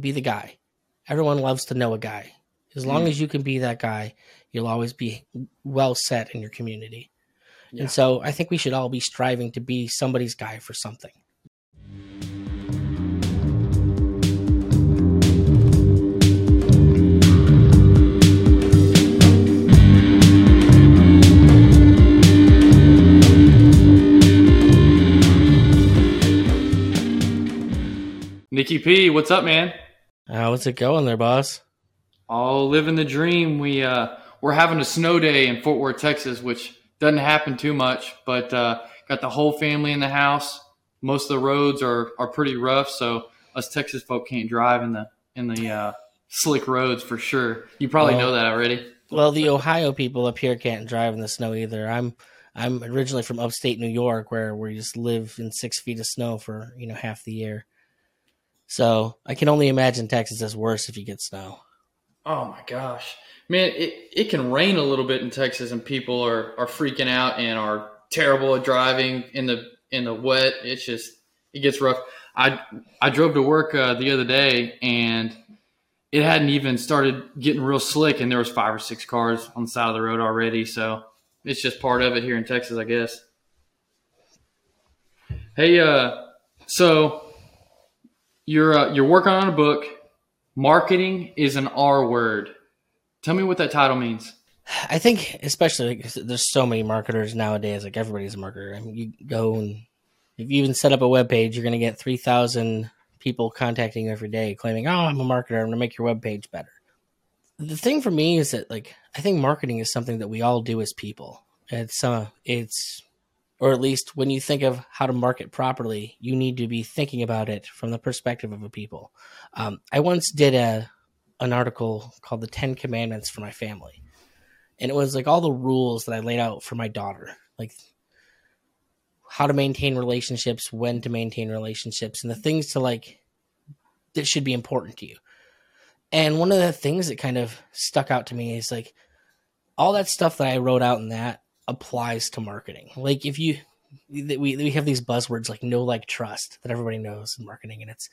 be the guy. Everyone loves to know a guy. As long Mm. as you can be that guy, you'll always be well set in your community. Yeah. And so I think we should all be striving to be somebody's guy for something. Nicky P, what's up, man? Uh, what's it going there, boss? Oh, living the dream. We uh, we're having a snow day in Fort Worth, Texas, which doesn't happen too much, but uh, got the whole family in the house. Most of the roads are, are pretty rough, so us Texas folk can't drive in the in the uh, slick roads for sure. You probably Well- know that already. Well, the Ohio people up here can't drive in the snow either. I'm I'm originally from upstate New York, where we just live in six feet of snow for you know half the year. So I can only imagine Texas is worse if you get snow. Oh my gosh, man! It it can rain a little bit in Texas, and people are are freaking out and are terrible at driving in the in the wet. It's just it gets rough. I I drove to work uh, the other day, and it hadn't even started getting real slick, and there was five or six cars on the side of the road already. So it's just part of it here in Texas, I guess. Hey, uh, so you're uh, you're working on a book. Marketing is an R word. Tell me what that title means. I think, especially like, there's so many marketers nowadays. Like everybody's a marketer. I mean, you go and if you even set up a web page, you're going to get three thousand people contacting you every day, claiming, "Oh, I'm a marketer. I'm going to make your web page better." The thing for me is that, like, I think marketing is something that we all do as people. It's uh, it's, or at least when you think of how to market properly, you need to be thinking about it from the perspective of a people. Um, I once did a an article called "The Ten Commandments for My Family." and it was like all the rules that I laid out for my daughter, like how to maintain relationships, when to maintain relationships, and the things to like that should be important to you. And one of the things that kind of stuck out to me is like all that stuff that I wrote out in that applies to marketing. Like if you we we have these buzzwords like know like trust that everybody knows in marketing and it's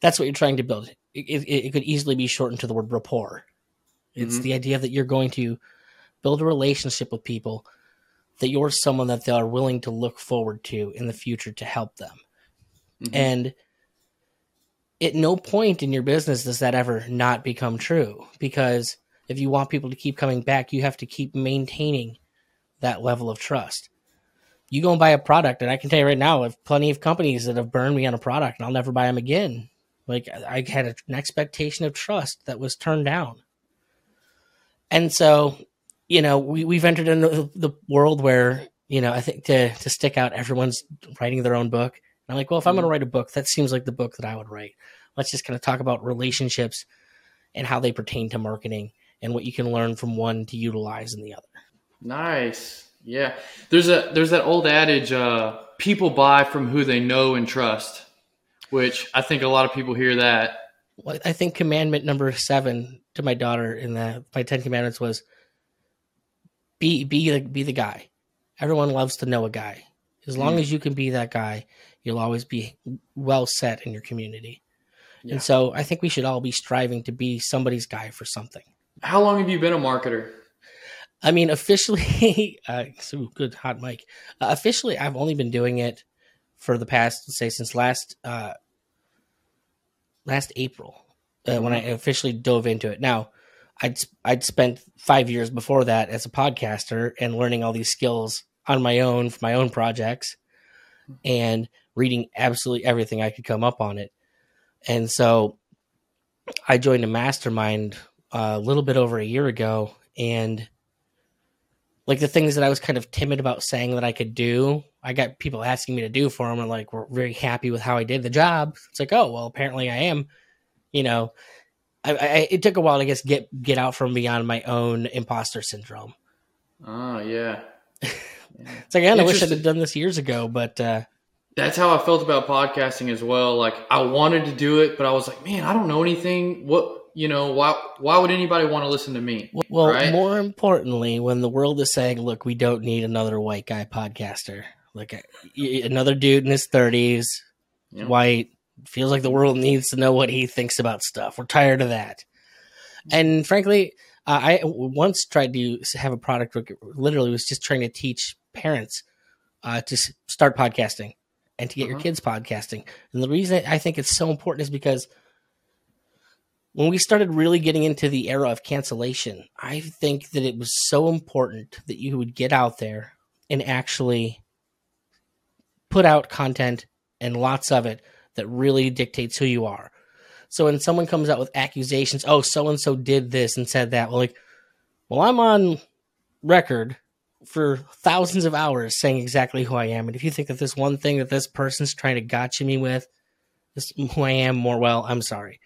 that's what you're trying to build. It, it, it could easily be shortened to the word rapport. It's Mhm. the idea that you're going to build a relationship with people that you're someone that they are willing to look forward to in the future to help them. Mhm. And at no point in your business does that ever not become true because if you want people to keep coming back, you have to keep maintaining that level of trust. You go and buy a product, and I can tell you right now, I have plenty of companies that have burned me on a product, and I'll never buy them again. Like I had an expectation of trust that was turned down, and so you know we we've entered into the world where you know I think to to stick out, everyone's writing their own book. And I'm like, well, if I'm going to mm-hmm. write a book, that seems like the book that I would write. Let's just kind of talk about relationships and how they pertain to marketing and what you can learn from one to utilize in the other. Nice. Yeah. There's a there's that old adage, uh, people buy from who they know and trust, which I think a lot of people hear that. Well, I think commandment number seven to my daughter in the my Ten Commandments was be be the be the guy. Everyone loves to know a guy. As long Mm. as you can be that guy, you'll always be well set in your community. Yeah. And so I think we should all be striving to be somebody's guy for something. How long have you been a marketer? I mean, officially, uh, so good hot mic. Uh, officially, I've only been doing it for the past, say, since last uh, last April uh, when I officially dove into it. Now, I'd I'd spent five years before that as a podcaster and learning all these skills on my own for my own projects, and reading absolutely everything I could come up on it. And so, I joined a mastermind uh, a little bit over a year ago, and like the things that I was kind of timid about saying that I could do, I got people asking me to do for them, and like we're very happy with how I did the job. It's like, oh well, apparently I am. You know, I, I it took a while to guess get get out from beyond my own imposter syndrome. Oh yeah. It's like, I wish I'd have done this years ago, but uh, That's how I felt about podcasting as well. Like I wanted to do it, but I was like, man, I don't know anything. What you know, why why would anybody want to listen to me? well, Right. more importantly, when the world is saying, "Look, we don't need another white guy podcaster, like another dude in his thirties, Yeah. white, feels like the world needs to know what he thinks about stuff. We're tired of that. And frankly, uh, I once tried to have a product where literally was just trying to teach parents uh, to s- start podcasting and to get your Uh-huh. kids podcasting. And the reason I think it's so important is because when we started really getting into the era of cancellation, I think that it was so important that you would get out there and actually put out content and lots of it that really dictates who you are. So when someone comes out with accusations, oh, so and so did this and said that, well, like, well, I'm on record for thousands of hours saying exactly who I am. And if you think that this one thing that this person's trying to gotcha me with is who I am more well, I'm sorry.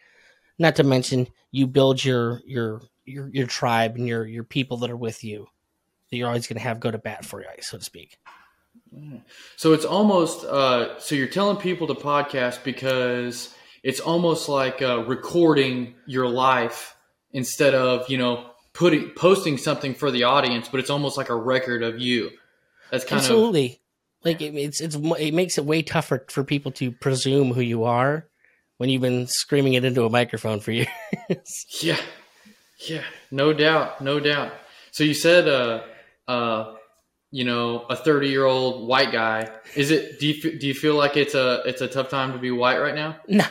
Not to mention you build your your your your tribe and your your people that are with you that you're always going to have go to bat for you, so to speak. So it's almost uh, so you're telling people to podcast because it's almost like uh, recording your life instead of you know putting posting something for the audience, but it's almost like a record of you. That's kind of Absolutely. Like it, it's it's it makes it way tougher for people to presume who you are when you've been screaming it into a microphone for years. yeah, yeah, no doubt, no doubt. So you said uh uh you know a 30 year old white guy is it do you, do you feel like it's a it's a tough time to be white right now No,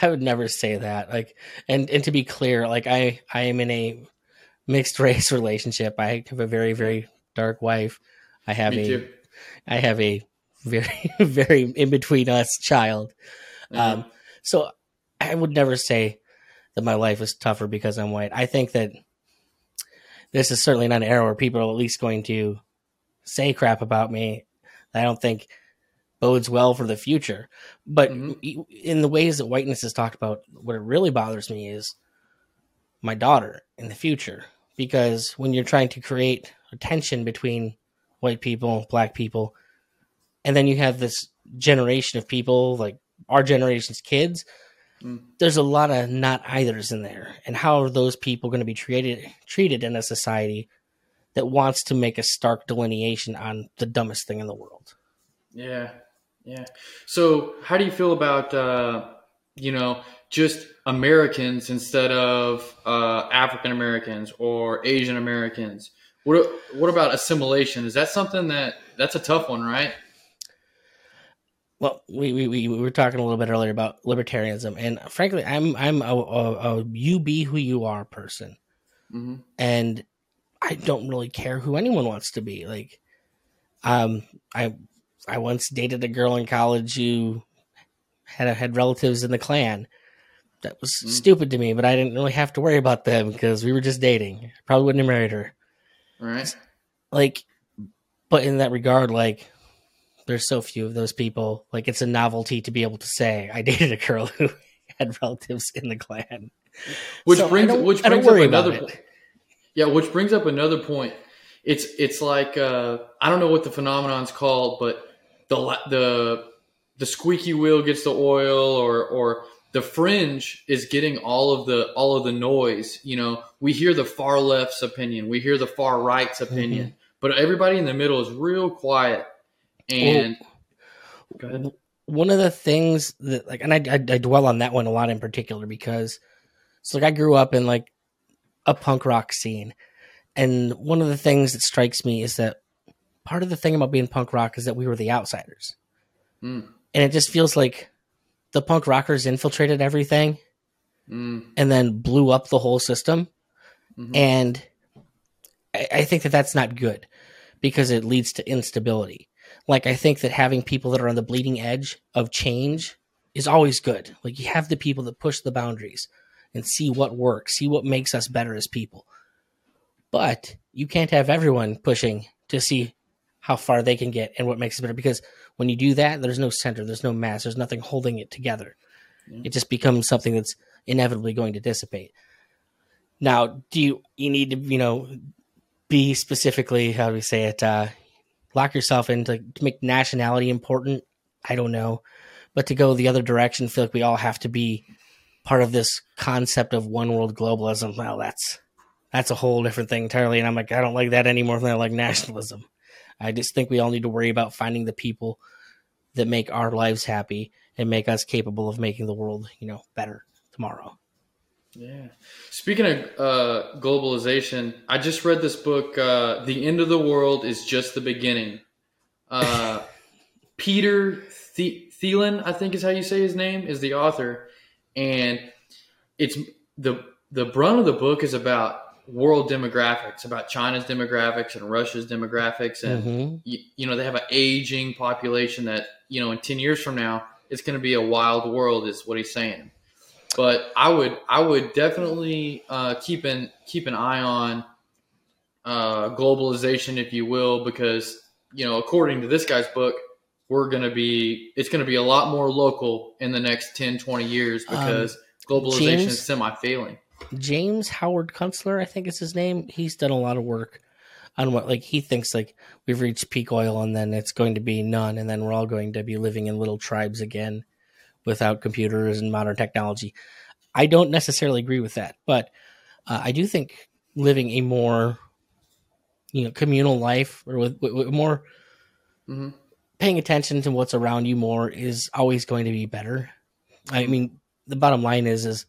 I would never say that. Like, and and to be clear, like I I am in a mixed race relationship. I have a very very dark wife. I have me a too I have a very very in between us child. Mhm. Um, so I would never say that my life is tougher because I'm white. I think that this is certainly not an era where people are at least going to say crap about me. I don't think bodes well for the future. But Mhm. in the ways that whiteness is talked about, what it really bothers me is my daughter in the future. Because when you're trying to create a tension between white people, black people, and then you have this generation of people like our generation's kids, Mm. there's a lot of not eithers in there. And how are those people going to be treated treated in a society that wants to make a stark delineation on the dumbest thing in the world? Yeah, yeah. So, how do you feel about uh, you know just Americans instead of uh, African Americans or Asian Americans? What what about assimilation? Is that something that that's a tough one, right? Well, we, we, we we were talking a little bit earlier about libertarianism, and frankly, I'm I'm a, a, a you be who you are person, hmm and I don't really care who anyone wants to be. Like, um, I I once dated a girl in college who had had relatives in the Klan. That was Mm. stupid to me, but I didn't really have to worry about them because we were just dating. Probably wouldn't have married her. Right. Like, but in that regard, like, there's so few of those people. Like, it's a novelty to be able to say I dated a girl who had relatives in the Klan. Which So brings which brings up another it. po- yeah, which brings up another point. It's it's like uh, I don't know what the phenomenon's called, but the the the squeaky wheel gets the oil, or or the fringe is getting all of the all of the noise. You know, we hear the far left's opinion, we hear the far right's opinion, Mm-hmm. but everybody in the middle is real quiet. And ahead. one of the things that like and I, I I dwell on that one a lot in particular because it's like I grew up in like a punk rock scene and one of the things that strikes me is that part of the thing about being punk rock is that we were the outsiders Mm, and it just feels like the punk rockers infiltrated everything mm, and then blew up the whole system mhm. and I, I think that that's not good because it leads to instability. Like I think that having people that are on the bleeding edge of change is always good. Like you have the people that push the boundaries and see what works, see what makes us better as people. But you can't have everyone pushing to see how far they can get and what makes it better because when you do that, there's no center, there's no mass, there's nothing holding it together. It just becomes something that's inevitably going to dissipate. Now, do you you need to, you know, be specifically how do we say it uh lock yourself into to make nationality important? I don't know. But to go the other direction feel like we all have to be part of this concept of one world globalism well that's that's a whole different thing entirely. And i'm like i don't like that any more than i like nationalism. I just think we all need to worry about finding the people that make our lives happy and make us capable of making the world, you know, better tomorrow. Yeah. Speaking of uh, globalization, I just read this book, uh, The End of the World is Just the Beginning. Uh, Peter the- Thielen, I think is how you say his name, is the author. And it's the the brunt of the book is about world demographics, about China's demographics and Russia's demographics. And, Mhm. you, you know, they have an aging population that, you know, in 10 years from now, it's going to be a wild world, is what he's saying but I would I would definitely uh, keep an keep an eye on uh, globalization, if you will, because you know according to this guy's book, we're going to be it's going to be a lot more local in the next 10, 20 years because globalization James? is semi failing. James Howard Kunstler, I think is his name. He's done a lot of work on what like he thinks like we've reached peak oil and then it's going to be none and then we're all going to be living in little tribes again without computers and modern technology. I don't necessarily agree with that, but uh, I do think living a more you know communal life or with, with, with more hmm paying attention to what's around you more is always going to be better. I mean, the bottom line is is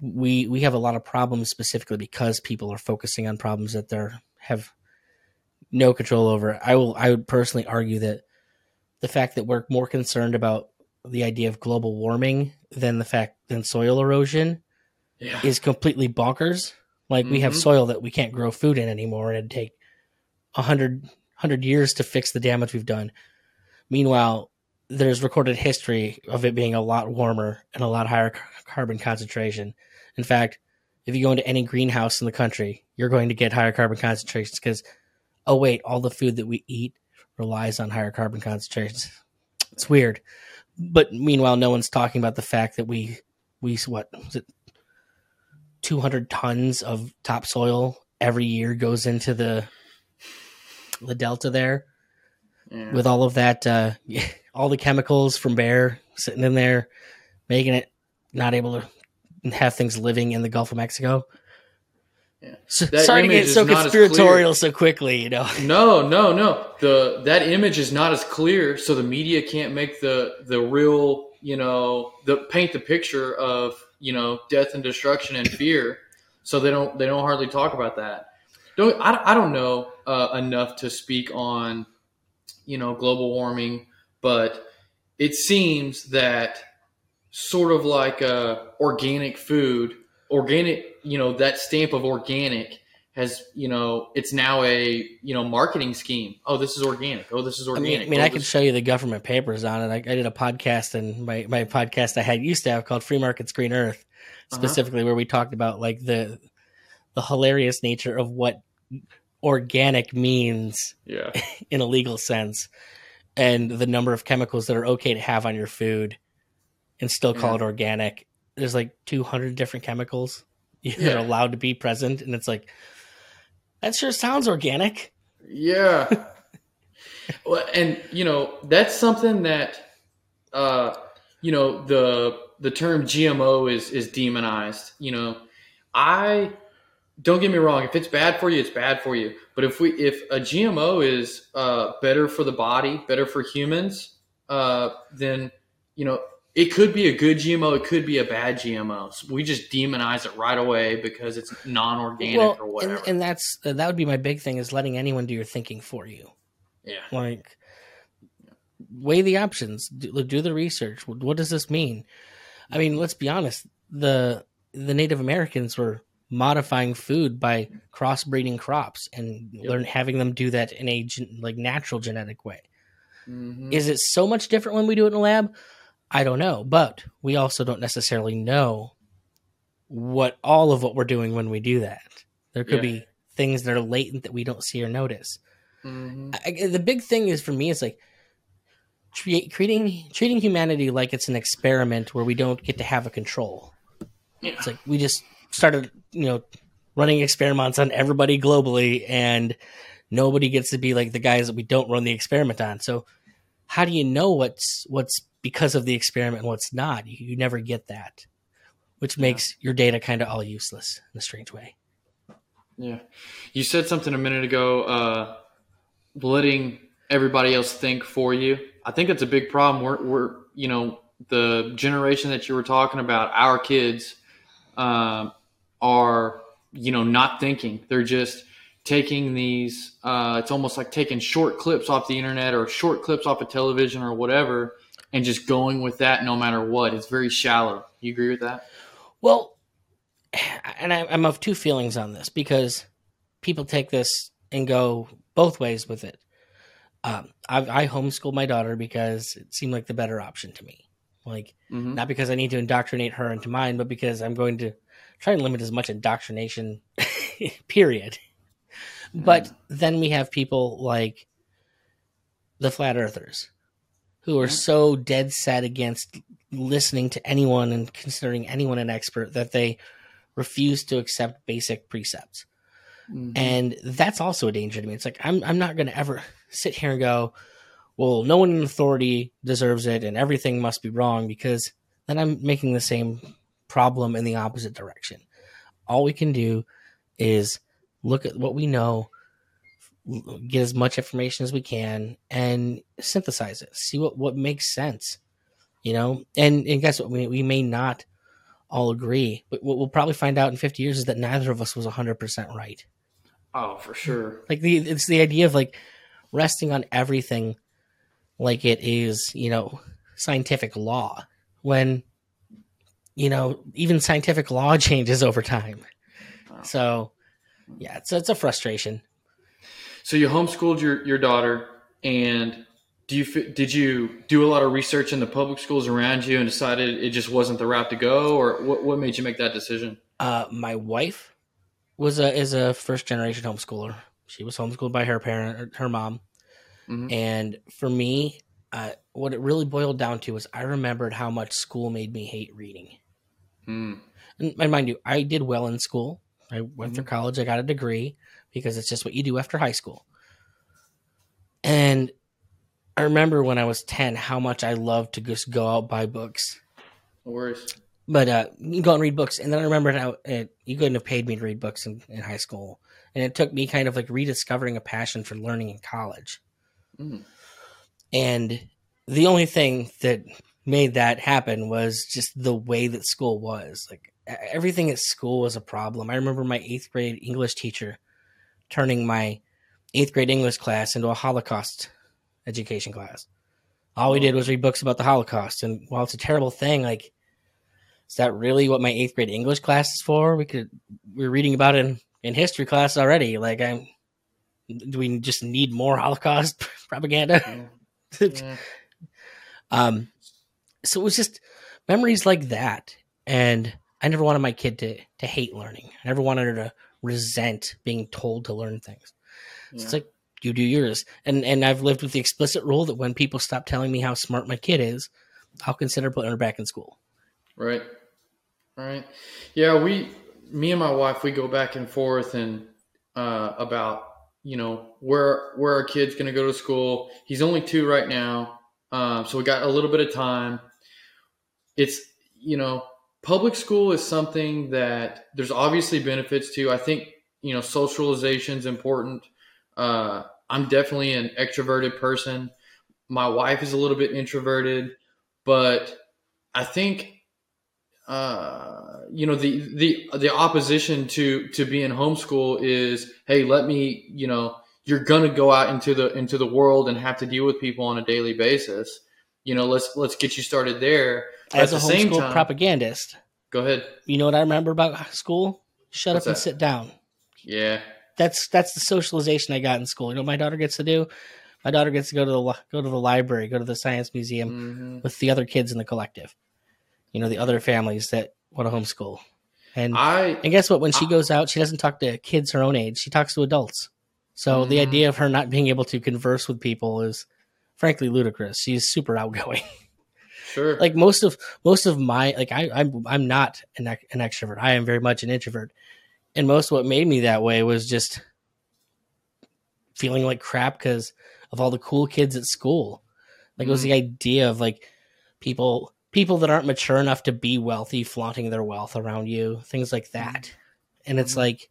we we have a lot of problems specifically because people are focusing on problems that they're have no control over. I will I would personally argue that the fact that we're more concerned about the idea of global warming than the fact than soil erosion Yeah, is completely bonkers. Like we have Mhm. soil that we can't grow food in anymore, and it'd take a hundred hundred years to fix the damage we've done. Meanwhile, there's recorded history of it being a lot warmer and a lot higher c- carbon concentration. In fact, if you go into any greenhouse in the country, you're going to get higher carbon concentrations because, oh wait, all the food that we eat relies on higher carbon concentrations. It's weird, but meanwhile, no one's talking about the fact that we we what was it 200 tons of topsoil every year goes into the the delta there yeah. with all of that uh all the chemicals from bear sitting in there making it not able to have things living in the gulf of mexico Yeah. so, sorry to get so conspiratorial so quickly you know No, no, no. The that image is not as clear, so the media can't make the the real, you know, the paint the picture of you know death and destruction and fear. So they don't they don't hardly talk about that. Don't I, I don't know uh, enough to speak on you know global warming, but it seems that sort of like uh, organic food, organic, you know, that stamp of organic has you know it's now a you know marketing scheme oh this is organic oh this is I organic mean, I, mean, oh, I can show you the government papers on it. I, I did a podcast, and my, my podcast I had used to have called Free Markets Green Earth, Uh-huh. specifically where we talked about like the the hilarious nature of what organic means yeah in a legal sense, and the number of chemicals that are okay to have on your food, and still call Yeah. it organic. There's like 200 different chemicals that are allowed to be present, and it's like that sure sounds organic. yeah. Well, and you know that's something that uh you know the the term gmo is is demonized you know. I don't get me wrong if it's bad for you it's bad for you. But if we if a gmo is uh better for the body better for humans uh then you know it could be a good gmo it could be a bad gmo so we just demonize it right away because it's non-organic or whatever And, and that's that would be my big thing is letting anyone do your thinking for you. yeah Like, weigh the options, do, do the research. What, does this mean? I mean, let's be honest. the The Native Americans were modifying food by crossbreeding crops and Yep. learn having them do that in a gen, like natural genetic way. Mhm. Is it so much different when we do it in a lab? I don't know, but we also don't necessarily know what all of what we're doing when we do that. There could Yeah. be things that are latent that we don't see or notice. Mhm. I, the big thing is for me is like treat, treating treating humanity like it's an experiment where we don't get to have a control. Yeah. It's like we just started, you know, running experiments on everybody globally, and nobody gets to be like the guys that we don't run the experiment on. So, how do you know what's what's because of the experiment and what's not? You, you never get that, which makes your data kind of all useless in a strange way. Yeah. You said something a minute ago, uh, letting everybody else think for you. I think that's a big problem. We're, we're, you know, the generation that you were talking about, our kids, um, are you know not thinking. They're just taking these. Uh, it's almost like taking short clips off the internet or short clips off of television or whatever, and just going with that no matter what. It's very shallow. You agree with that? Well, and I, I'm of two feelings on this because people take this and go both ways with it. Um, I, I homeschooled my daughter because it seemed like the better option to me. Like, Mhm. not because I need to indoctrinate her into mine, but because I'm going to try and limit as much indoctrination, period. But then we have people like the flat earthers who are so dead set against listening to anyone and considering anyone an expert that they refuse to accept basic precepts. Mhm. And that's also a danger to me. It's like I'm I'm not going to ever sit here and go, well, no one in authority deserves it and everything must be wrong because then I'm making the same problem in the opposite direction. All we can do is look at what we know, get as much information as we can and synthesize it. See what what makes sense. You know? And and guess what? We we may not all agree, but what we'll probably find out in 50 years is that neither of us was 100% right. oh, for sure. Like the it's the idea of like resting on everything like it is, you know, scientific law when you know, even scientific law changes over time. Wow. So yeah, it's it's a frustration. So you homeschooled your your daughter, and do you did you do a lot of research in the public schools around you and decided it just wasn't the route to go, or what what made you make that decision? Uh my wife was a is a first generation homeschooler. She was homeschooled by her parent her mom. Mhm. And for me, uh, what it really boiled down to was I remembered how much school made me hate reading. Hmm. and, and mind you, I did well in school. I went through college. I got a degree because it's just what you do after high school. And I remember when I was ten how much I loved to just go out buy books. No worries. But uh, you go and read books, and then I remembered how it, you couldn't have paid me to read books in, in high school, and it took me kind of like rediscovering a passion for learning in college. Mm. And the only thing that made that happen was just the way that school was. Like everything at school was a problem. I remember my eighth grade English teacher turning my eighth grade English class into a Holocaust education class. All we did was read books about the Holocaust. And while it's a terrible thing, like, is that really what my eighth grade English class is for? We could, we are reading about it in, in history class already. Like, I'm, do we just need more Holocaust propaganda? Yeah. Yeah. Um, so it was just memories like that, and I never wanted my kid to to hate learning. I never wanted her to resent being told to learn things. So It's like you do yours, and and I've lived with the explicit rule that when people stop telling me how smart my kid is, I'll consider putting her back in school. Right. Right. Yeah, we me and my wife we go back and forth and uh about, you know, where where our kid's going to go to school. He's only 2 right now. Um so we got a little bit of time. It's, you know, public school is something that there's obviously benefits to. I think, you know, socialization is important. Uh I'm definitely an extroverted person. My wife is a little bit introverted, but I think uh, you know the the the opposition to to being homeschool is hey let me you know you're gonna go out into the into the world and have to deal with people on a daily basis you know let's let's get you started there As a at the homeschool time propagandist, go ahead you know what I remember about school? Shut What's up and that? sit down. yeah That's that's the socialization I got in school. You know what my daughter gets to do? My daughter gets to go to the go to the library, go to the science museum. hmm with the other kids in the collective. You know, the other families that want to homeschool. And I and guess what? When she goes out, she doesn't talk to kids her own age. She talks to adults. So the Mhm. idea of her not being able to converse with people is frankly ludicrous. She's super outgoing. sure like most of most of my like I I'm I'm not an, an extrovert. I am very much an introvert. And most of what made me that way was just feeling like crap because of all the cool kids at school. Like it was the idea of like people people that aren't mature enough to be wealthy flaunting their wealth around you, things like that. And it's Mhm. like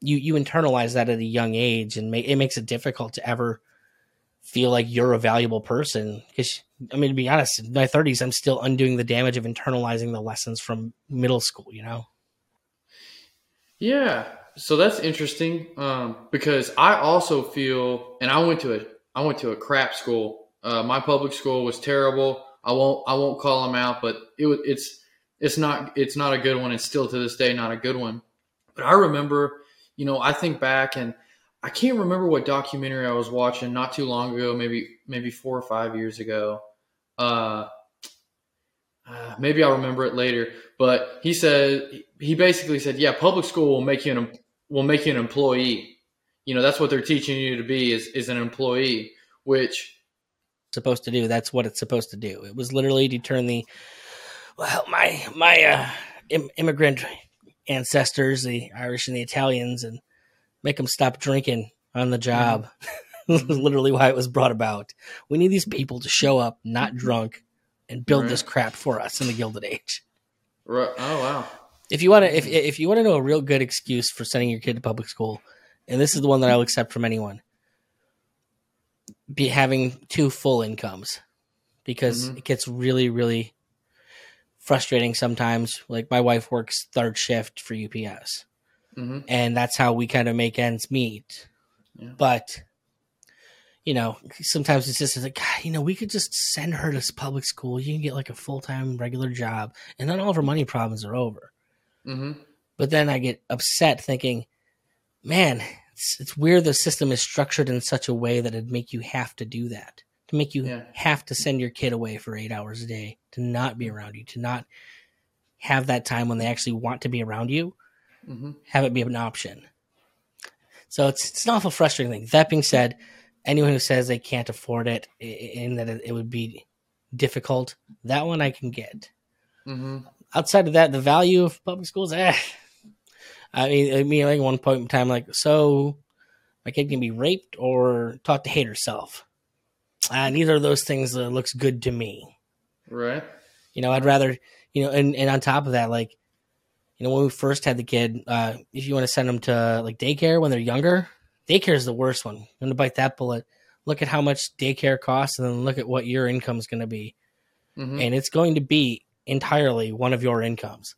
you you internalize that at a young age, and ma- it makes it difficult to ever feel like you're a valuable person because I mean to be honest, in my 30s I'm still undoing the damage of internalizing the lessons from middle school, you know. Yeah, so that's interesting um, because I also feel, and I went to a I went to a crap school. Uh, my public school was terrible. I won't I won't call them out, but it was it's it's not it's not a good one. It's still to this day not a good one. But I remember, you know, I think back and I can't remember what documentary I was watching not too long ago, maybe maybe four or five years ago. Uh, uh, maybe I'll remember it later. But he said he basically said, yeah, public school will make you an will make you an employee. You know, that's what they're teaching you to be is is an employee, which supposed to do. That's what it's supposed to do. It was literally to turn the well, my my uh, Im- immigrant ancestors, the Irish and the Italians, and make them stop drinking on the job. Mm-hmm. literally why it was brought about. We need these people to show up not drunk and build right. this crap for us in the Gilded Age. Right. Oh wow. If you want to, if if you want to know a real good excuse for sending your kid to public school, and this is the one that I'll accept from anyone, be having two full incomes, because mm-hmm. it gets really really frustrating sometimes. Like my wife works third shift for UPS, mm-hmm. and that's how we kind of make ends meet. Yeah. But you know, sometimes it's just like, God, you know, we could just send her to public school. You can get like a full time regular job, and then all of her money problems are over. Mm-hmm. But then I get upset thinking, man, it's, it's weird the system is structured in such a way that it'd make you have to do that, to make you yeah. have to send your kid away for eight hours a day, to not be around you, to not have that time when they actually want to be around you, mm-hmm. have it be an option. So it's it's an awful frustrating thing. That being said anyone who says they can't afford it and that it would be difficult, that one I can get. Mm-hmm. Outside of that, the value of public schools, eh. I mean, I mean, like one point in time, like, so my kid can be raped or taught to hate herself. Uh, neither of those things uh, looks good to me. Right. You know, I'd rather, you know, and, and on top of that, like, you know, when we first had the kid, uh, if you want to send them to like daycare when they're younger, daycare is the worst one. I'm going to bite that bullet. Look at how much daycare costs, and then look at what your income is going to be, mm-hmm. and it's going to be entirely one of your incomes.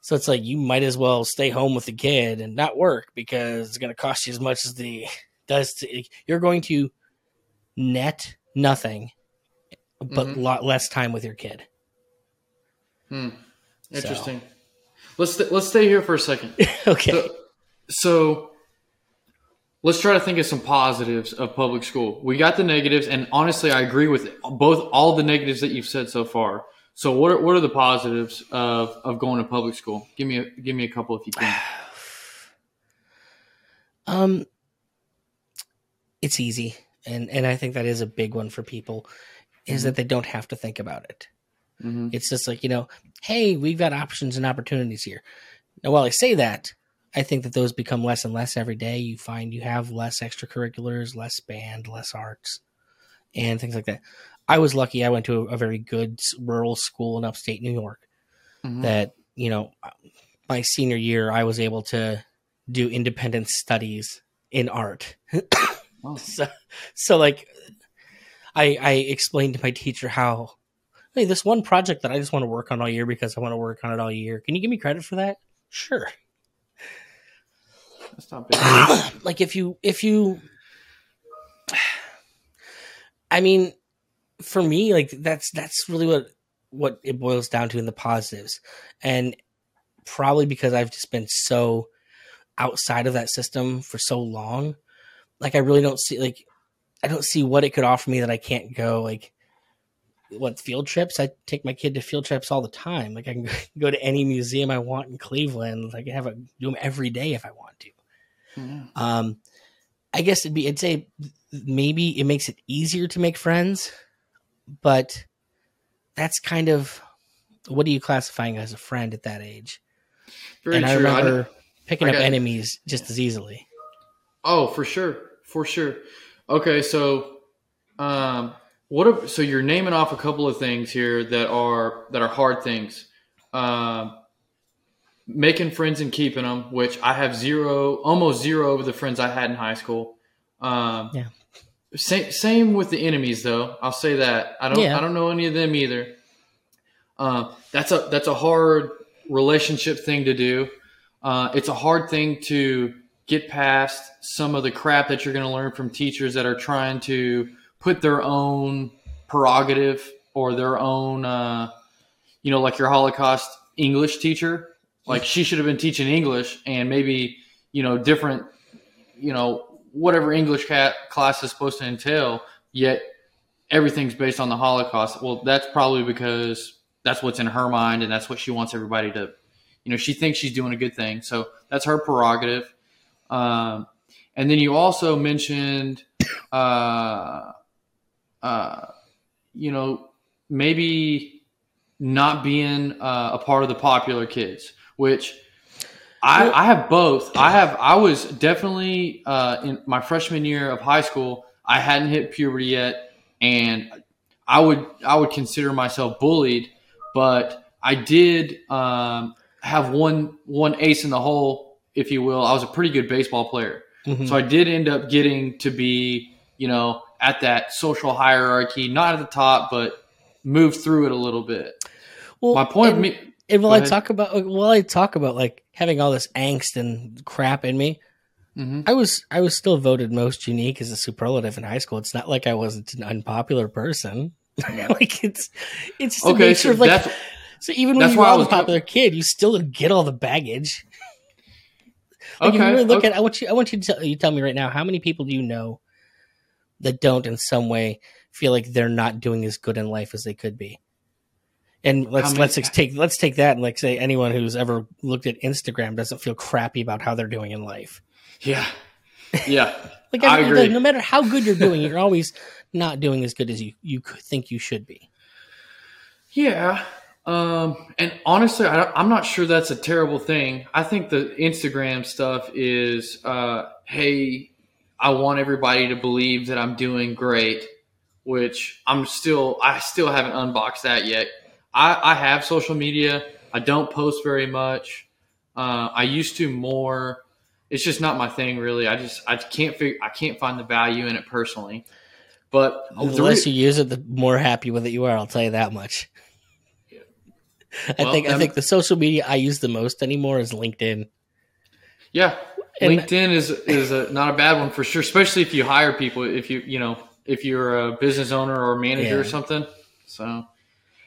So it's like you might as well stay home with the kid and not work because it's going to cost you as much as the does. To, you're going to net nothing, but mm-hmm. a lot less time with your kid. Hmm. Interesting. So. Let's st- let's stay here for a second. okay. So, so let's try to think of some positives of public school. We got the negatives, and honestly, I agree with both all the negatives that you've said so far. So, what are, what are the positives of, of going to public school? Give me a, give me a couple if you can. Um, it's easy, and and I think that is a big one for people, is mm-hmm. that they don't have to think about it. Mm-hmm. It's just like you know, hey, we've got options and opportunities here. Now, while I say that, I think that those become less and less every day. You find you have less extracurriculars, less band, less arts, and things like that. I was lucky. I went to a, a very good rural school in upstate New York. Mm-hmm. That you know, my senior year, I was able to do independent studies in art. oh. So, so like, I I explained to my teacher how, hey, this one project that I just want to work on all year because I want to work on it all year. Can you give me credit for that? Sure. That's not big. like if you if you I mean for me like that's that's really what what it boils down to in the positives. And probably because I've just been so outside of that system for so long, like I really don't see like I don't see what it could offer me that I can't go like what field trips i take my kid to field trips all the time like i can go to any museum i want in cleveland Like i can have a do them every day if i want to Mm-hmm. Um, I guess it'd be, I'd say maybe it makes it easier to make friends, but that's kind of what are you classifying as a friend at that age? Very and true. I remember I, picking I up enemies just as easily. Oh, for sure, for sure. Okay, so um, what? Are, so you're naming off a couple of things here that are that are hard things. Um, making friends and keeping them, which I have zero, almost zero of the friends I had in high school. Um, yeah. Same, same with the enemies, though. I'll say that I don't. Yeah. I don't know any of them either. Uh, that's a that's a hard relationship thing to do. Uh, it's a hard thing to get past some of the crap that you're going to learn from teachers that are trying to put their own prerogative or their own, uh, you know, like your Holocaust English teacher. Like she should have been teaching English and maybe you know different, you know, whatever English class is supposed to entail. Yet everything's based on the Holocaust. Well, that's probably because that's what's in her mind and that's what she wants everybody to you know she thinks she's doing a good thing so that's her prerogative um, and then you also mentioned uh, uh, you know maybe not being uh, a part of the popular kids which I, I have both i have i was definitely uh, in my freshman year of high school i hadn't hit puberty yet and i would i would consider myself bullied but I did um, have one one ace in the hole, if you will. I was a pretty good baseball player, Mhm. so I did end up getting to be, you know, at that social hierarchy, not at the top, but move through it a little bit. well, My point and, me, and while I ahead. talk about while I talk about like having all this angst and crap in me, Mhm. I was I was still voted most unique as a superlative in high school. It's not like I wasn't an unpopular person. like it's it's a okay, nature so of like so even when you why I were a popular kid, you still get all the baggage. Like if you okay. really look okay. at, I want you, I want you to tell, you tell me right now, how many people do you know that don't in some way feel like they're not doing as good in life as they could be? And let's many- let's ex- take let's take that and like say anyone who's ever looked at Instagram doesn't feel crappy about how they're doing in life. yeah, yeah. Like I every- agree. no matter how good you're doing, you're always not doing as good as you you think you should be. Yeah. Um, and honestly, I, I'm not sure that's a terrible thing. I think the Instagram stuff is, uh, hey, I want everybody to believe that I'm doing great, which I'm still, I still haven't unboxed that yet. I, I have social media. I don't post very much. Uh, I used to more. It's just not my thing, really. I just, I can't figure, I can't find the value in it personally. But The less re- you use it, the more happy with it you are. I'll tell you that much. Yeah. I Well, think I think the social media I use the most anymore is LinkedIn. Yeah, And- LinkedIn is is a, not a bad one for sure, especially if you hire people. If you you know if you're a business owner or manager or something. So,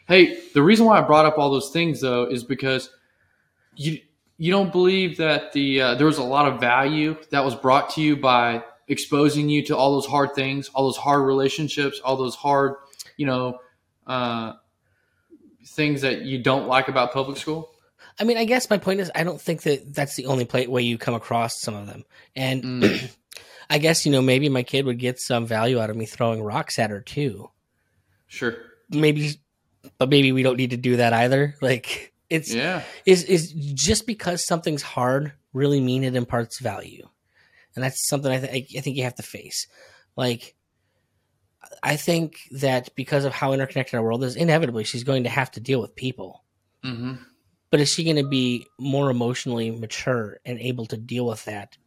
hey, the reason why I brought up all those things though is because you you don't believe that the uh, there was a lot of value that was brought to you by exposing you to all those hard things, all those hard relationships, all those hard you know uh, things that you don't like about public school. I mean, I guess my point is, I don't think that that's the only play, way you come across some of them. And Mm. I guess you know maybe my kid would get some value out of me throwing rocks at her too. Sure. Maybe, but maybe we don't need to do that either. Like it's Yeah. is is just because something's hard really mean it imparts value, and that's something I, th- I think you have to face. Like, I think that because of how interconnected our world is, inevitably she's going to have to deal with people. hmm But is she going to be more emotionally mature and able to deal with that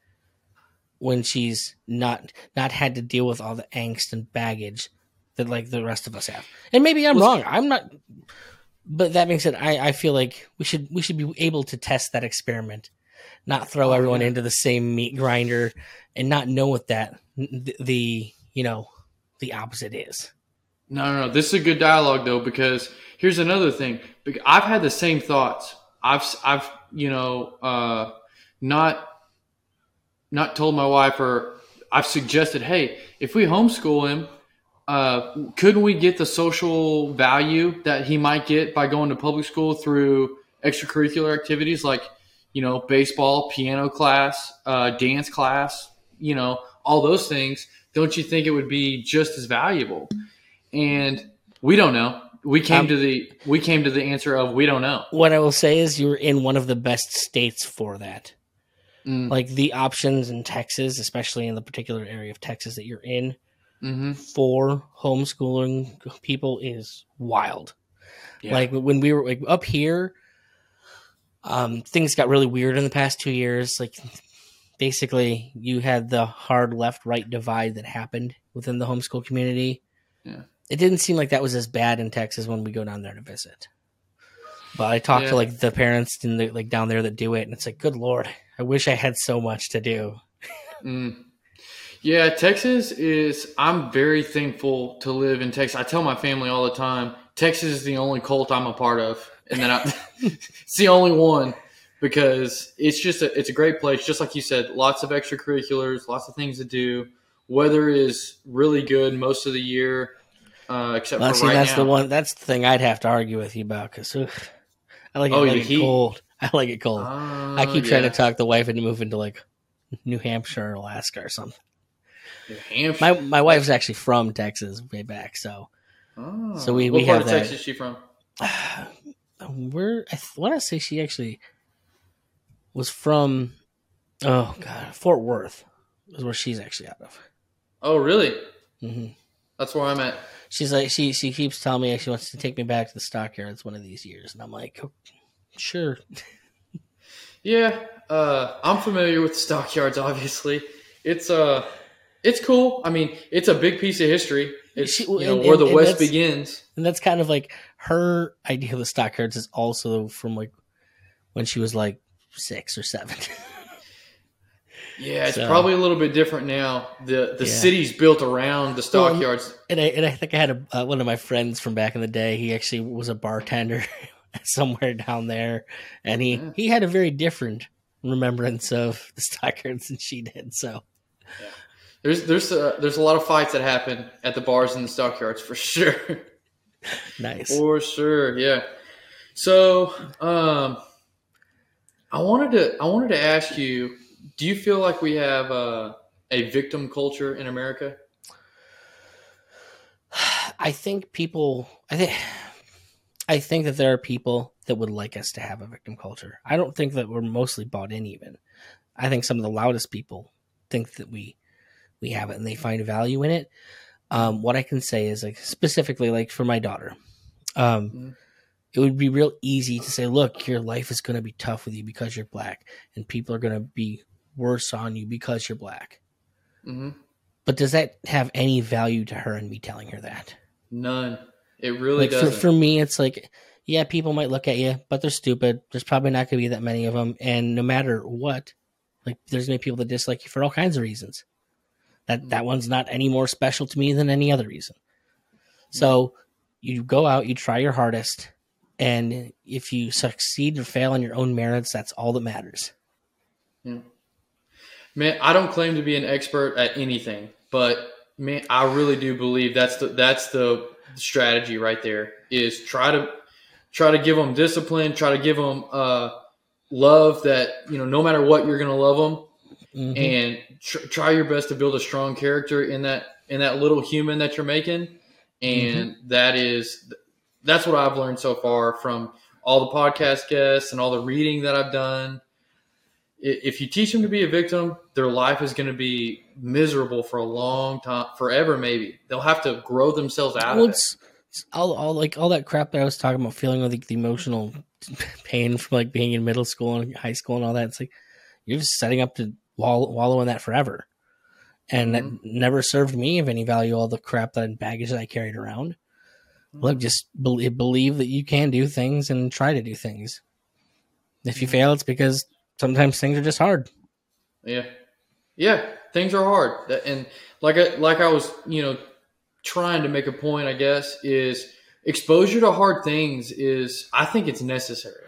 when she's not not had to deal with all the angst and baggage that like the rest of us have? And maybe I'm Well, wrong. I'm not. But that being said, I, I feel like we should we should be able to test that experiment, not throw Oh, everyone yeah. into the same meat grinder, and not know what that the, the you know the opposite is. No, no, no. This is a good dialogue though because here's another thing. I've had the same thoughts. I've, I've, you know, uh, not, not told my wife or I've suggested, hey, if we homeschool him, uh, couldn't we get the social value that he might get by going to public school through extracurricular activities like, you know, baseball, piano class, uh, dance class, you know, all those things? Don't you think it would be just as valuable? And we don't know. We came Um, to the we came to the answer of we don't know. What I will say is you're in one of the best states for that. Mm, like the options in Texas, especially in the particular area of Texas that you're in, hmm for homeschooling people is wild. Yeah. Like when we were like up here, um, things got really weird in the past two years. Like basically you had the hard left right divide that happened within the homeschool community. Yeah. It didn't seem like that was as bad in Texas when we go down there to visit. But I talked Yeah. to like the parents in the, like down there that do it, and it's like, good lord, I wish I had so much to do. Mm. Yeah, Texas is. I'm very thankful to live in Texas. I tell my family all the time, Texas is the only cult I'm a part of, and then I, it's the only one because it's just a, it's a great place. Just like you said, lots of extracurriculars, lots of things to do. Weather is really good most of the year, uh, except Well, for see, right that's now. the one. That's the thing I'd have to argue with you about because I like it, Oh, like it cold. I like it cold. Ah, I keep trying yeah. to talk the wife into moving to like New Hampshire or Alaska or something. New Hampshire. My my wife's actually from Texas way back, so Oh. so we- what we part have of that. Texas is she from? we're I want to say she actually was from oh god Fort Worth is where she's actually out of. Oh, really? hmm That's where I'm at. She's like she she keeps telling me she wants to take me back to the stockyards one of these years, and I'm like, oh, sure. Yeah, uh, I'm familiar with the stockyards. Obviously, it's uh, it's cool. I mean, it's a big piece of history. It's She- you know and- where the and West begins. And that's kind of like her idea of the stockyards is also from like when she was like six or seven. Yeah, it's So- probably a little bit different now. the The Yeah. city's built around the Well, stockyards. and I and I think I had a, uh, one of my friends from back in the day. He actually was a bartender somewhere down there, and he Yeah. he had a very different remembrance of the stockyards than she did. So there's there's a, there's a lot of fights that happen at the bars in the stockyards for sure. nice. For sure, yeah. So, um, I wanted to I wanted to ask you: Do you feel like we have uh, a victim culture in America? I think people. I think. I think that there are people that would like us to have a victim culture. I don't think that we're mostly bought in. Even, I think some of the loudest people think that we we have it and they find value in it. Um, what I can say is like specifically like for my daughter, um, Mhm. it would be real easy to say, look, your life is going to be tough with you because you're black, and people are going to be worse on you because you're black. hmm But does that have any value to her and me telling her that? None. It really like doesn't. for me it's like yeah people might look at you but they're stupid there's probably not going to be that many of them and no matter what like there's going to be people that dislike you for all kinds of reasons that that one's not any more special to me than any other reason so you go out you try your hardest and if you succeed or fail on your own merits that's all that matters man, I don't claim to be an expert at anything, but man, I really do believe that's the that's the strategy right there. Is try to try to give them discipline, try to give them uh, love that you know no matter what you're going to love them, Mhm. and tr- try your best to build a strong character in that in that little human that you're making and that is that's what i've learned so far from all the podcast guests and all the reading that i've done if you teach them to be a victim their life is going to be miserable for a long time forever maybe they'll have to grow themselves out well, of it all, all like all that crap that I was talking about, feeling like the emotional pain from like being in middle school and high school and all that. It's like you're just setting up to wallow, wallow in that forever, and that mm-hmm. never served me of any value. All the crap that baggage that I carried around. Mm-hmm. Look, just believe, believe that you can do things and try to do things. If you mm-hmm. fail, it's because sometimes things are just hard. Yeah, yeah, things are hard, and like I, like I was, you know, trying to make a point. I guess is exposure to hard things is I think it's necessary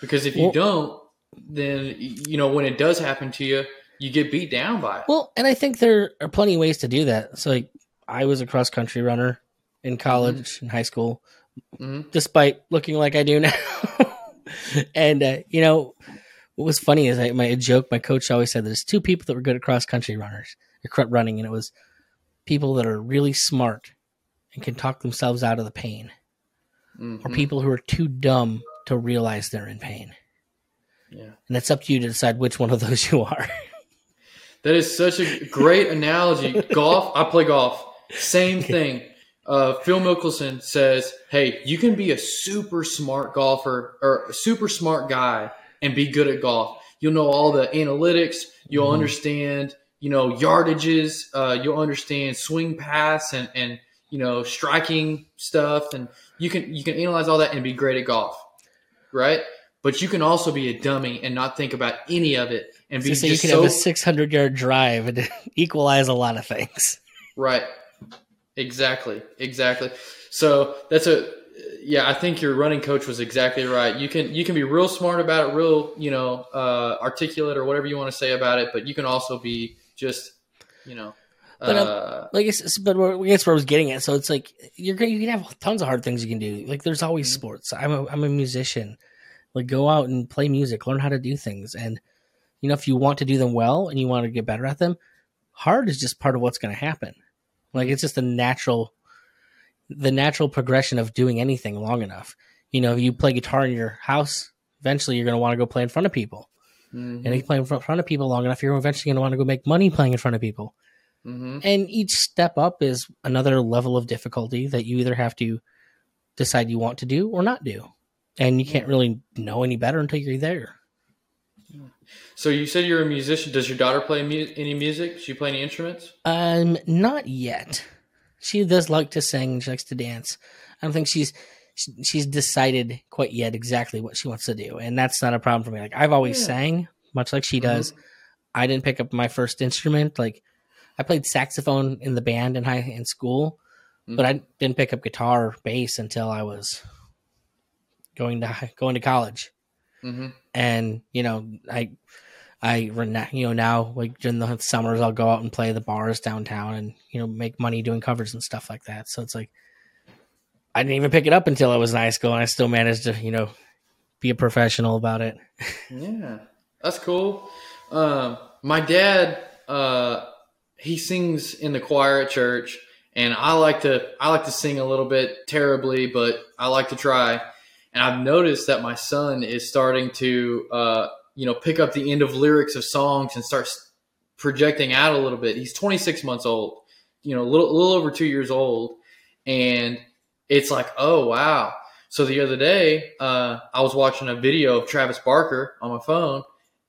because if you Well- don't, then you know when it does happen to you, you get beat down by it. Well, and I think there are plenty of ways to do that. So, like, I was a cross country runner in college and high school, Mhm. despite looking like I do now. and uh, you know, what was funny is I, my joke. My coach always said there's two people that were good at cross country runners, or running, and it was people that are really smart and can talk themselves out of the pain, or Mhm. people who are too dumb to realize they're in pain. Yeah. And it's up to you to decide which one of those you are. That is such a great analogy. golf, I play golf. Same thing. Uh, Phil Mickelson says, "Hey, you can be a super smart golfer or a super smart guy and be good at golf. you'll know all the analytics. You'll Mhm. understand, you know, yardages. Uh, you'll understand swing paths and and you know striking stuff, and you can you can analyze all that and be great at golf, right? But you can also be a dummy and not think about any of it and be So, you just could so have a 600 yard drive and equalize a lot of things. Right. Exactly. Exactly. So that's a yeah, I think your running coach was exactly right. You can you can be real smart about it, real, you know, uh, articulate or whatever you want to say about it, but you can also be just, you know, But, uh, uh, Like, it's, but I guess where I was getting at. So it's like you're you can have tons of hard things you can do. Like there's always Mhm. sports. I'm a I'm a musician. Like go out and play music, learn how to do things, and you know if you want to do them well and you want to get better at them, hard is just part of what's going to happen. Like it's just a natural, the natural progression of doing anything long enough. You know, if you play guitar in your house, eventually you're going to want to go play in front of people. mhm, And if you play in front of people long enough, you're eventually going to want to go make money playing in front of people. mhm. And each step up is another level of difficulty that you either have to decide you want to do or not do. And you can't really know any better until you're there. So you said you're a musician. Does your daughter play mu- any music? Does she play any instruments? Um, not yet. She does like to sing. She likes to dance. I don't think she's she- she's decided quite yet exactly what she wants to do, and that's not a problem for me. Like I've always Yeah. sang, much like she does. I didn't pick up my first instrument. Like I played saxophone in the band in high in school, but I didn't pick up guitar or bass until I was going to going to college. Mm-hmm. And you know, I I you know now like during the summers I'll go out and play the bars downtown and you know make money doing covers and stuff like that. So it's like I didn't even pick it up until I was in high school, and I still managed to you know be a professional about it. Yeah, that's cool. Um, my dad, uh, he sings in the choir at church, and I like to I like to sing a little bit terribly, but I like to try. And I've noticed that my son is starting to, uh, you know, pick up the end of lyrics of songs and starts projecting out a little bit. He's 26 months old, you know, a little, a little over two years old, and it's like, oh wow. So the other day, uh, I was watching a video of Travis Barker on my phone,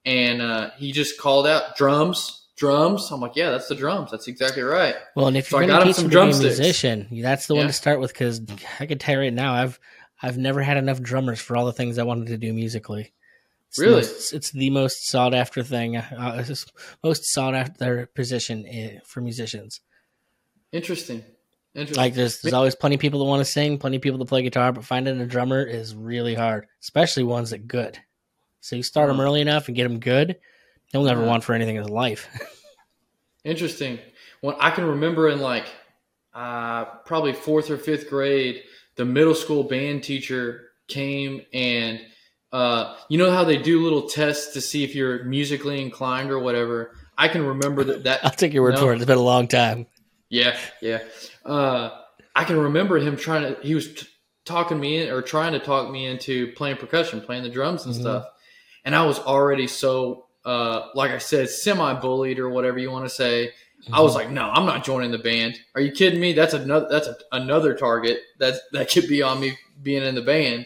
and uh, he just called out drums, drums. I'm like, yeah, that's the drums. That's exactly right. Well, and if So you're got going him to teach some him to be a musician, that's the one Yeah. to start with because I can tell you right now, I've I've never had enough drummers for all the things I wanted to do musically. It's the Really? most- it's the most sought after thing, uh, most sought after position eh, for musicians. Interesting. Interesting. Like there's there's always plenty of people that want to sing, plenty of people to play guitar, but finding a drummer is really hard, especially ones that good. So you start them Uh-huh. early enough and get them good, they'll never Uh-huh. want for anything in life. Interesting. When I can remember in like uh, probably fourth or fifth grade, the middle school band teacher came and uh, you know how they do little tests to see if you're musically inclined or whatever. I can remember that. I'll take your word No. for it. It's been a long time. yeah, yeah. Uh, I can remember him trying to. He was t- talking me in or trying to talk me into playing percussion, playing the drums and Mhm. stuff. And I was already so, uh, like I said, semi bullied or whatever you want to say. I was like, no, I'm not joining the band. Are you kidding me? That's another that's a, another target that that could be on me being in the band.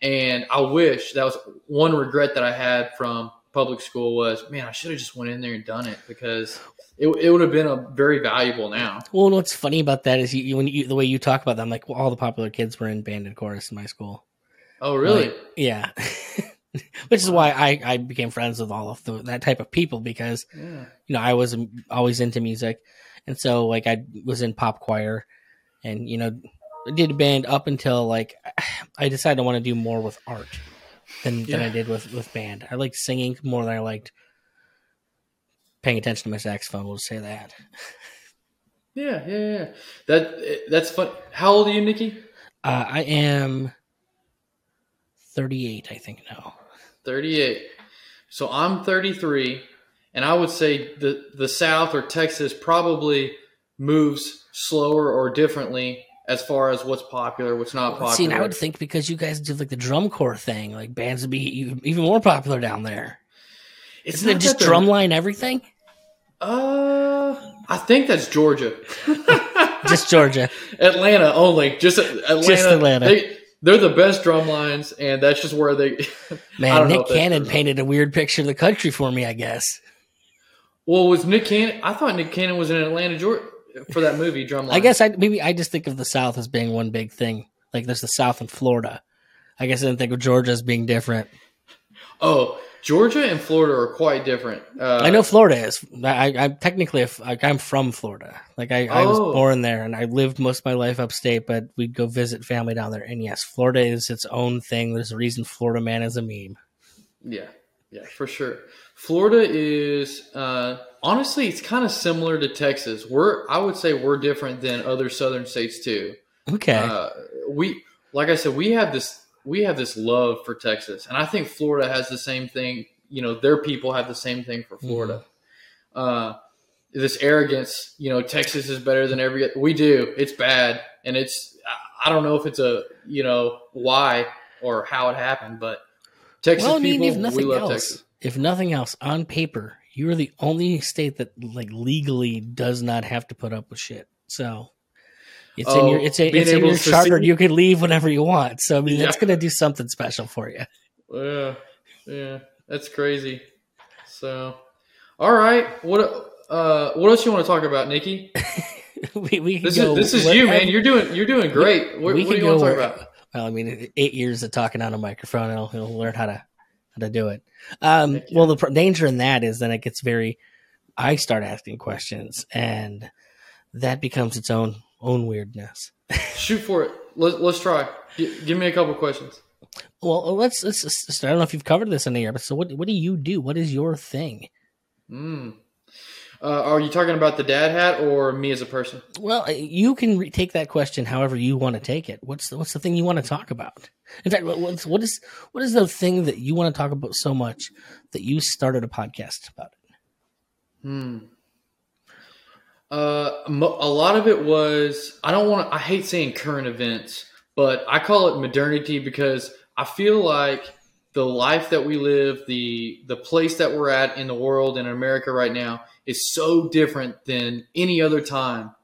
And I wish that was one regret that I had from public school was, man, I should have just went in there and done it because it, it would have been a very valuable now. Well, and what's funny about that is you, you when you the way you talk about them, like well, all the popular kids were in band and chorus in my school. Oh, really? Like, yeah. Which is why I, I became friends with all of the, that type of people because Yeah. you know I was always into music, and so like I was in pop choir, and you know did a band up until like I decided I want to do more with art than than I did with with band. I liked singing more than I liked paying attention to my saxophone. We'll say that. Yeah, yeah, yeah. That that's fun. How old are you, Nicky? Uh, I am thirty eight, I think now. 38. So I'm 33, and I would say the the South or Texas probably moves slower or differently as far as what's popular, what's not popular. See, and I would think because you guys do like the drum corps thing, like bands would be even- more popular down there. it's Isn't it just drumline everything? Uh, I think that's Georgia, Just Georgia. Atlanta only. Just Atlanta. Just Atlanta. They they're the best drum lines, and that's just where they. Man, Nick Cannon painted a weird picture of the country for me. I guess. Well, was Nick Cannon? I thought Nick Cannon was in Atlanta, Georgia, for that movie Drumline. I guess I maybe I just think of the South as being one big thing. Like there's the South and Florida. I guess I didn't think of Georgia as being different. Oh, Georgia and Florida are quite different. Uh, I know Florida is. I, I, technically, like, I'm from Florida. Like I, I was oh. born there, and I lived most of my life upstate. But we'd go visit family down there. And yes, Florida is its own thing. There's a reason Florida man is a meme. Yeah, yeah, for sure. Florida is uh, honestly, it's kind of similar to Texas. We're, I would say, we're different than other southern states too. Okay. Uh, we, like I said, we have this we have this love for Texas, and I think Florida has the same thing. You know, their people have the same thing for Florida. Mm-hmm. Uh, this arrogance, you know, Texas is better than every. We do. It's bad, and it's. I don't know if it's a you know why or how it happened, but Texas well, I mean, people, if nothing we love else, Texas. If nothing else, on paper, you're the only state that like legally does not have to put up with shit. So it's oh, in your it's, a, it's in your charter. See- you can leave whenever you want. So I mean, yeah. that's going to do something special for you. Yeah, yeah, that's crazy. So, all right, what uh, what else you want to talk about, Nicky? we, we this go, is this is you, man. You're doing you're doing great. What, we what do you want to talk about? Well, I mean, eight years of talking on a microphone, he'll, he'll learn how to how to do it. Um, well, the pr- danger in that is then it gets very. I start asking questions, and that becomes its own own weirdness. Shoot for it. Let's let's try. G- give me a couple questions. Well, let's, let's, let's. I don't know if you've covered this in but so what? What do you do? What is your thing? Hmm. Uh, are you talking about the dad hat or me as a person? Well, uh, you can re- take that question however you want to take it. What's the, what's the thing you want to talk about? In fact, what's, what is what is the thing that you want to talk about so much that you started a podcast about it? Hmm. Uh, a lot of it was I don't want to. I hate saying current events, but I call it modernity because I feel like the life that we live, the the place that we're at in the world in America right now is so different than any other time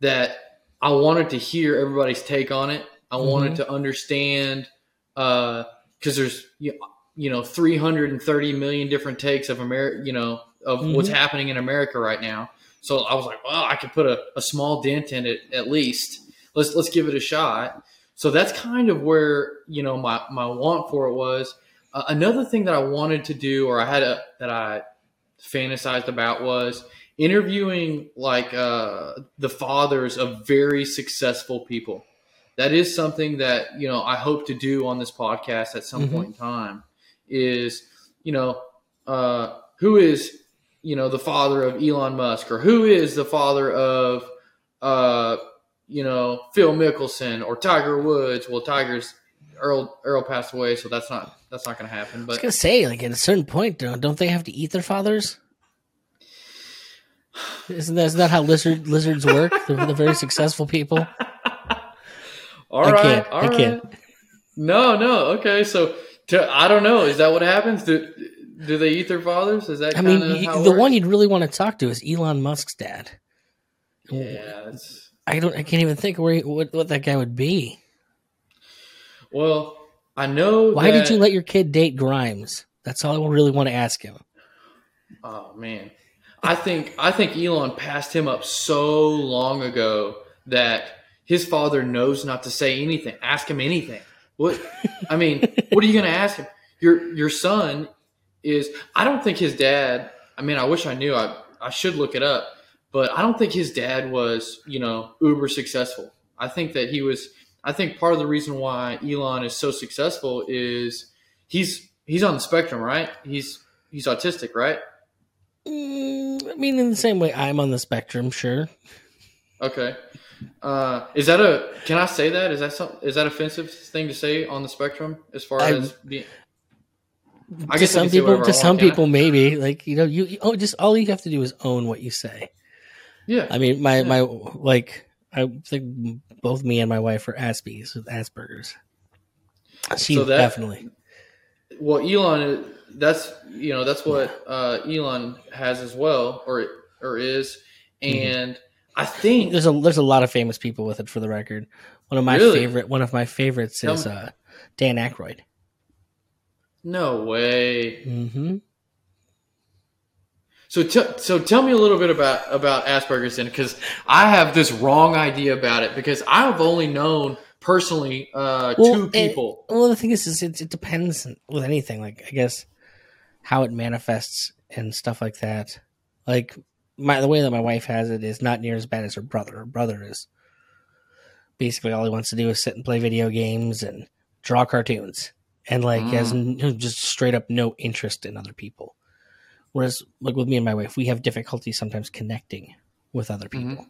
that I wanted to hear everybody's take on it. I mm-hmm. wanted to understand because uh, there's you know 330 million different takes of America, you know, of mm-hmm. what's happening in America right now. So I was like, well, I could put a, a small dent in it at least. Let's let's give it a shot. So that's kind of where you know my my want for it was. Uh, another thing that I wanted to do, or I had a that I fantasized about, was interviewing like uh, the fathers of very successful people. That is something that you know I hope to do on this podcast at some mm-hmm. point in time. Is you know uh, who is you know the father of Elon Musk or who is the father of uh you know Phil Mickelson or Tiger Woods. Well, Tiger's Earl Earl passed away, so that's not that's not going to happen. But I was gonna say, like at a certain point, don't, don't they have to eat their fathers? Isn't that, isn't that how lizard lizards work? They're, the very successful people. All I right, can't. All I right. can't. No, no. Okay, so to, I don't know. Is that what happens? Do, do they eat their fathers? Is that? I mean, the works? one you'd really want to talk to is Elon Musk's dad. Yeah, I don't. I can't even think where he, what what that guy would be. Well, I know. Why that, did you let your kid date Grimes? That's all I really want to ask him. Oh man, I think I think Elon passed him up so long ago that his father knows not to say anything. Ask him anything. What? I mean, what are you going to ask him? Your your son is I don't think his dad. I mean, I wish I knew. I I should look it up, but I don't think his dad was you know uber successful. I think that he was. I think part of the reason why Elon is so successful is he's he's on the spectrum, right? He's he's autistic, right? Mm, I mean, in the same way I'm on the spectrum, sure. Okay. Uh, is that a? Can I say that? Is that some? Is that offensive thing to say on the spectrum as far I, as being? I to some people, to some people, maybe like you know, you oh, just all you have to do is own what you say. Yeah, I mean, my yeah. my like, I think both me and my wife are Aspies with Asperger's. She so that, definitely. Well, Elon, that's you know that's what uh, Elon has as well, or or is, mm-hmm. and mm-hmm. I think there's a there's a lot of famous people with it for the record. One of my Really? favorite one of my favorites Tell is uh, Dan Aykroyd. No way. hmm So, t- so tell me a little bit about about Asperger's then, because I have this wrong idea about it. Because I've only known personally uh, Well, two it- people. Well, the thing is, is it, it depends with anything. Like, I guess how it manifests and stuff like that. Like, my the way that my wife has it is not near as bad as her brother. Her brother is basically all he wants to do is sit and play video games and draw cartoons, and like has n- just straight up no interest in other people. Whereas, like with me and my wife, we have difficulty sometimes connecting with other people.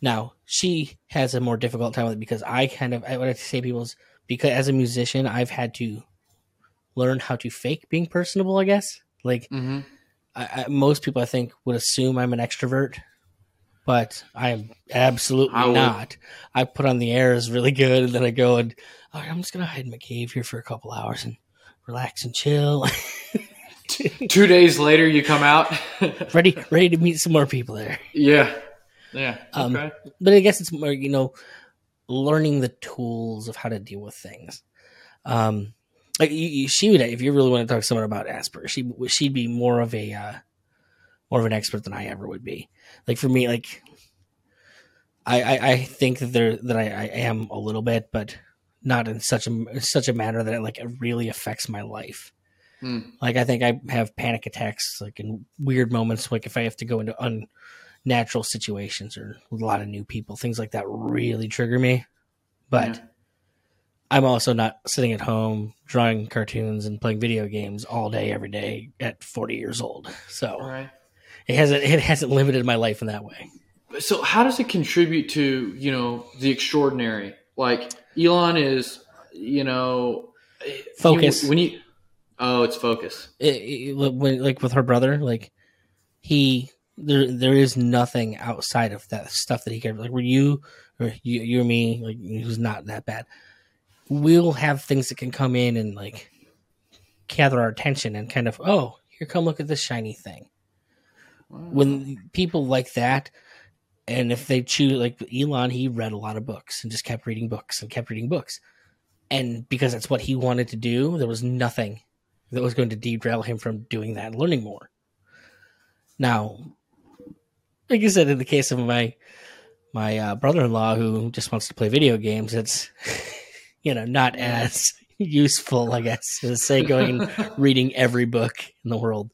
Now, she has a more difficult time with it because I kind of, I would have to say people is because as a musician, I've had to learn how to fake being personable, I guess. Like, mm-hmm. I, I, most people, I think, would assume I'm an extrovert, but I am absolutely I not. I put on the airs really good, and then I go and, all right, I'm just going to hide in my cave here for a couple hours and relax and chill. Two days later, you come out. ready, ready to meet some more people there. yeah, yeah. Um, Okay. but I guess it's more, you know, learning the tools of how to deal with things. Um, like you, you, she would, if you really want to talk to someone about Asperger, she she'd be more of a uh, more of an expert than I ever would be. Like for me, like I I, I think that there that I, I am a little bit, but not in such a such a manner that it like it really affects my life. Hmm. Like I think I have panic attacks, like in weird moments, like if I have to go into unnatural situations or with a lot of new people, things like that really trigger me. But Yeah. I'm also not sitting at home drawing cartoons and playing video games all day every day at 40 years old. So right. it hasn't it hasn't limited my life in that way. So, how does it contribute to you know the extraordinary? Like Elon is, you know, Focus. he- when you. Oh, it's focus. It, it- when, like with her brother, like he there there is nothing outside of that stuff that he can like. Were you or you, you or me like who's not that bad? We'll have things that can come in and like gather our attention and kind of oh here come look at this shiny thing. when people like that and if they choose like elon he read a lot of books and just kept reading books and kept reading books and because that's what he wanted to do there was nothing that was going to derail him from doing that and learning more. Now like i said in the case of my my uh, brother-in-law who just wants to play video games it's you know not as useful i guess as say going and reading every book in the world.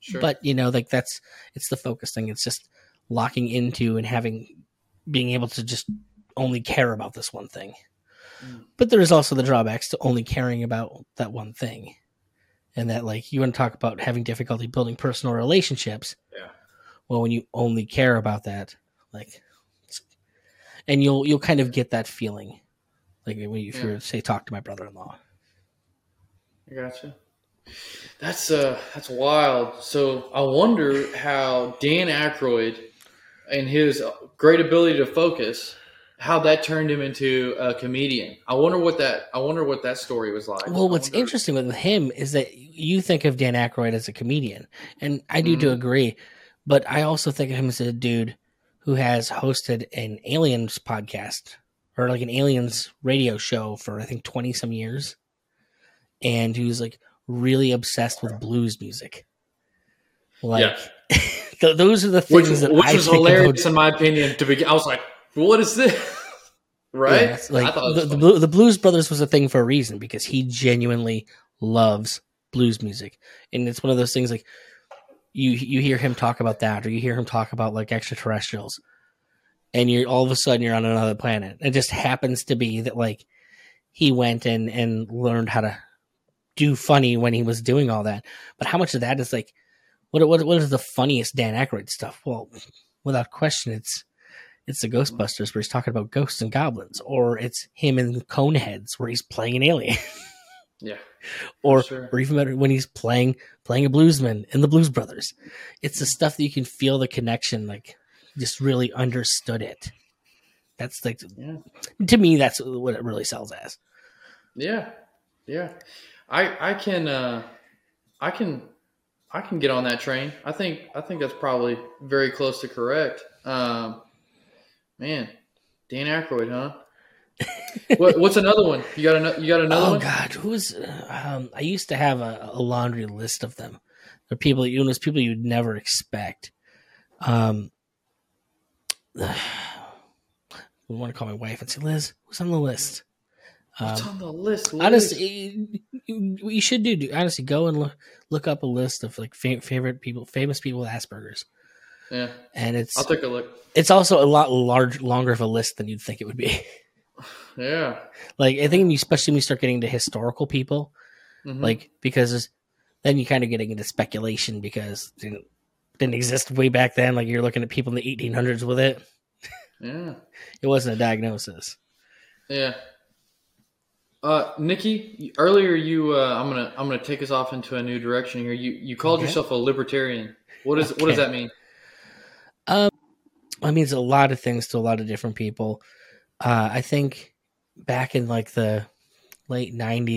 Sure. but you know like that's it's the focus thing. It's just locking into and having being able to just only care about this one thing. Mm. but there is also the drawbacks to only caring about that one thing and that like you want to talk about having difficulty building personal relationships Yeah. well when you only care about that like and you'll you'll kind of get that feeling like when you, if Yeah. you're say talk to my brother-in-law I gotcha. That's uh that's wild. So I wonder how Dan Aykroyd and his great ability to focus, how that turned him into a comedian. I wonder what that I wonder what that story was like. Well, what's interesting with him is that you think of Dan Aykroyd as a comedian, and I do to Mhm. agree, but I also think of him as a dude who has hosted an aliens podcast or like an aliens radio show for I think twenty some years, and who's like really obsessed with blues music. Like Yeah. th- those are the which, things that which I was think hilarious about. in my opinion to begin. I was like, what is this? right? Yeah, like I thought the, the. Blue- the Blues Brothers was a thing for a reason because he genuinely loves blues music, and it's one of those things like you you hear him talk about that, or you hear him talk about like extraterrestrials, and you're all of a sudden you're on another planet. It just happens to be that like he went and and learned how to do funny when he was doing all that, but how much of that is like what what what is the funniest Dan Aykroyd stuff? Well, without question, it's it's the Ghostbusters where he's talking about ghosts and goblins, or it's him in Coneheads where he's playing an alien, yeah. or Sure. or even better when he's playing playing a bluesman in the Blues Brothers. It's the stuff that you can feel the connection, like just really understood it. That's like Yeah. to me, that's what it really sells as. Yeah, yeah. I I can uh, I can I can get on that train. I think I think that's probably very close to correct. Um, man, Dan Aykroyd, huh? what, what's another one? You got another? You got another oh one? God, who's? Um, I used to have a, a laundry list of them. They're people you know, people you'd never expect. Um, I want to call my wife and say, Liz, who's on the list? What's Um, on the list? Liz? honestly, you, you should do, do honestly go and look look up a list of like fa- favorite people, famous people with Asperger's, yeah, and it's I'll take a look. it's also a lot large longer of a list than you'd think it would be. Yeah, like I think, especially when you start getting to historical people, Mhm. like because then you kind of getting into speculation because it didn't, didn't exist way back then. Like you're looking at people in the 1800s with it. yeah, It wasn't a diagnosis. yeah. Uh, Nicky, earlier you, uh, I'm gonna, I'm gonna take us off into a new direction here. You, you called Okay. yourself a libertarian. What is, what does that mean? Um, I mean, it's a lot of things to a lot of different people. Uh, I think back in like the late 90s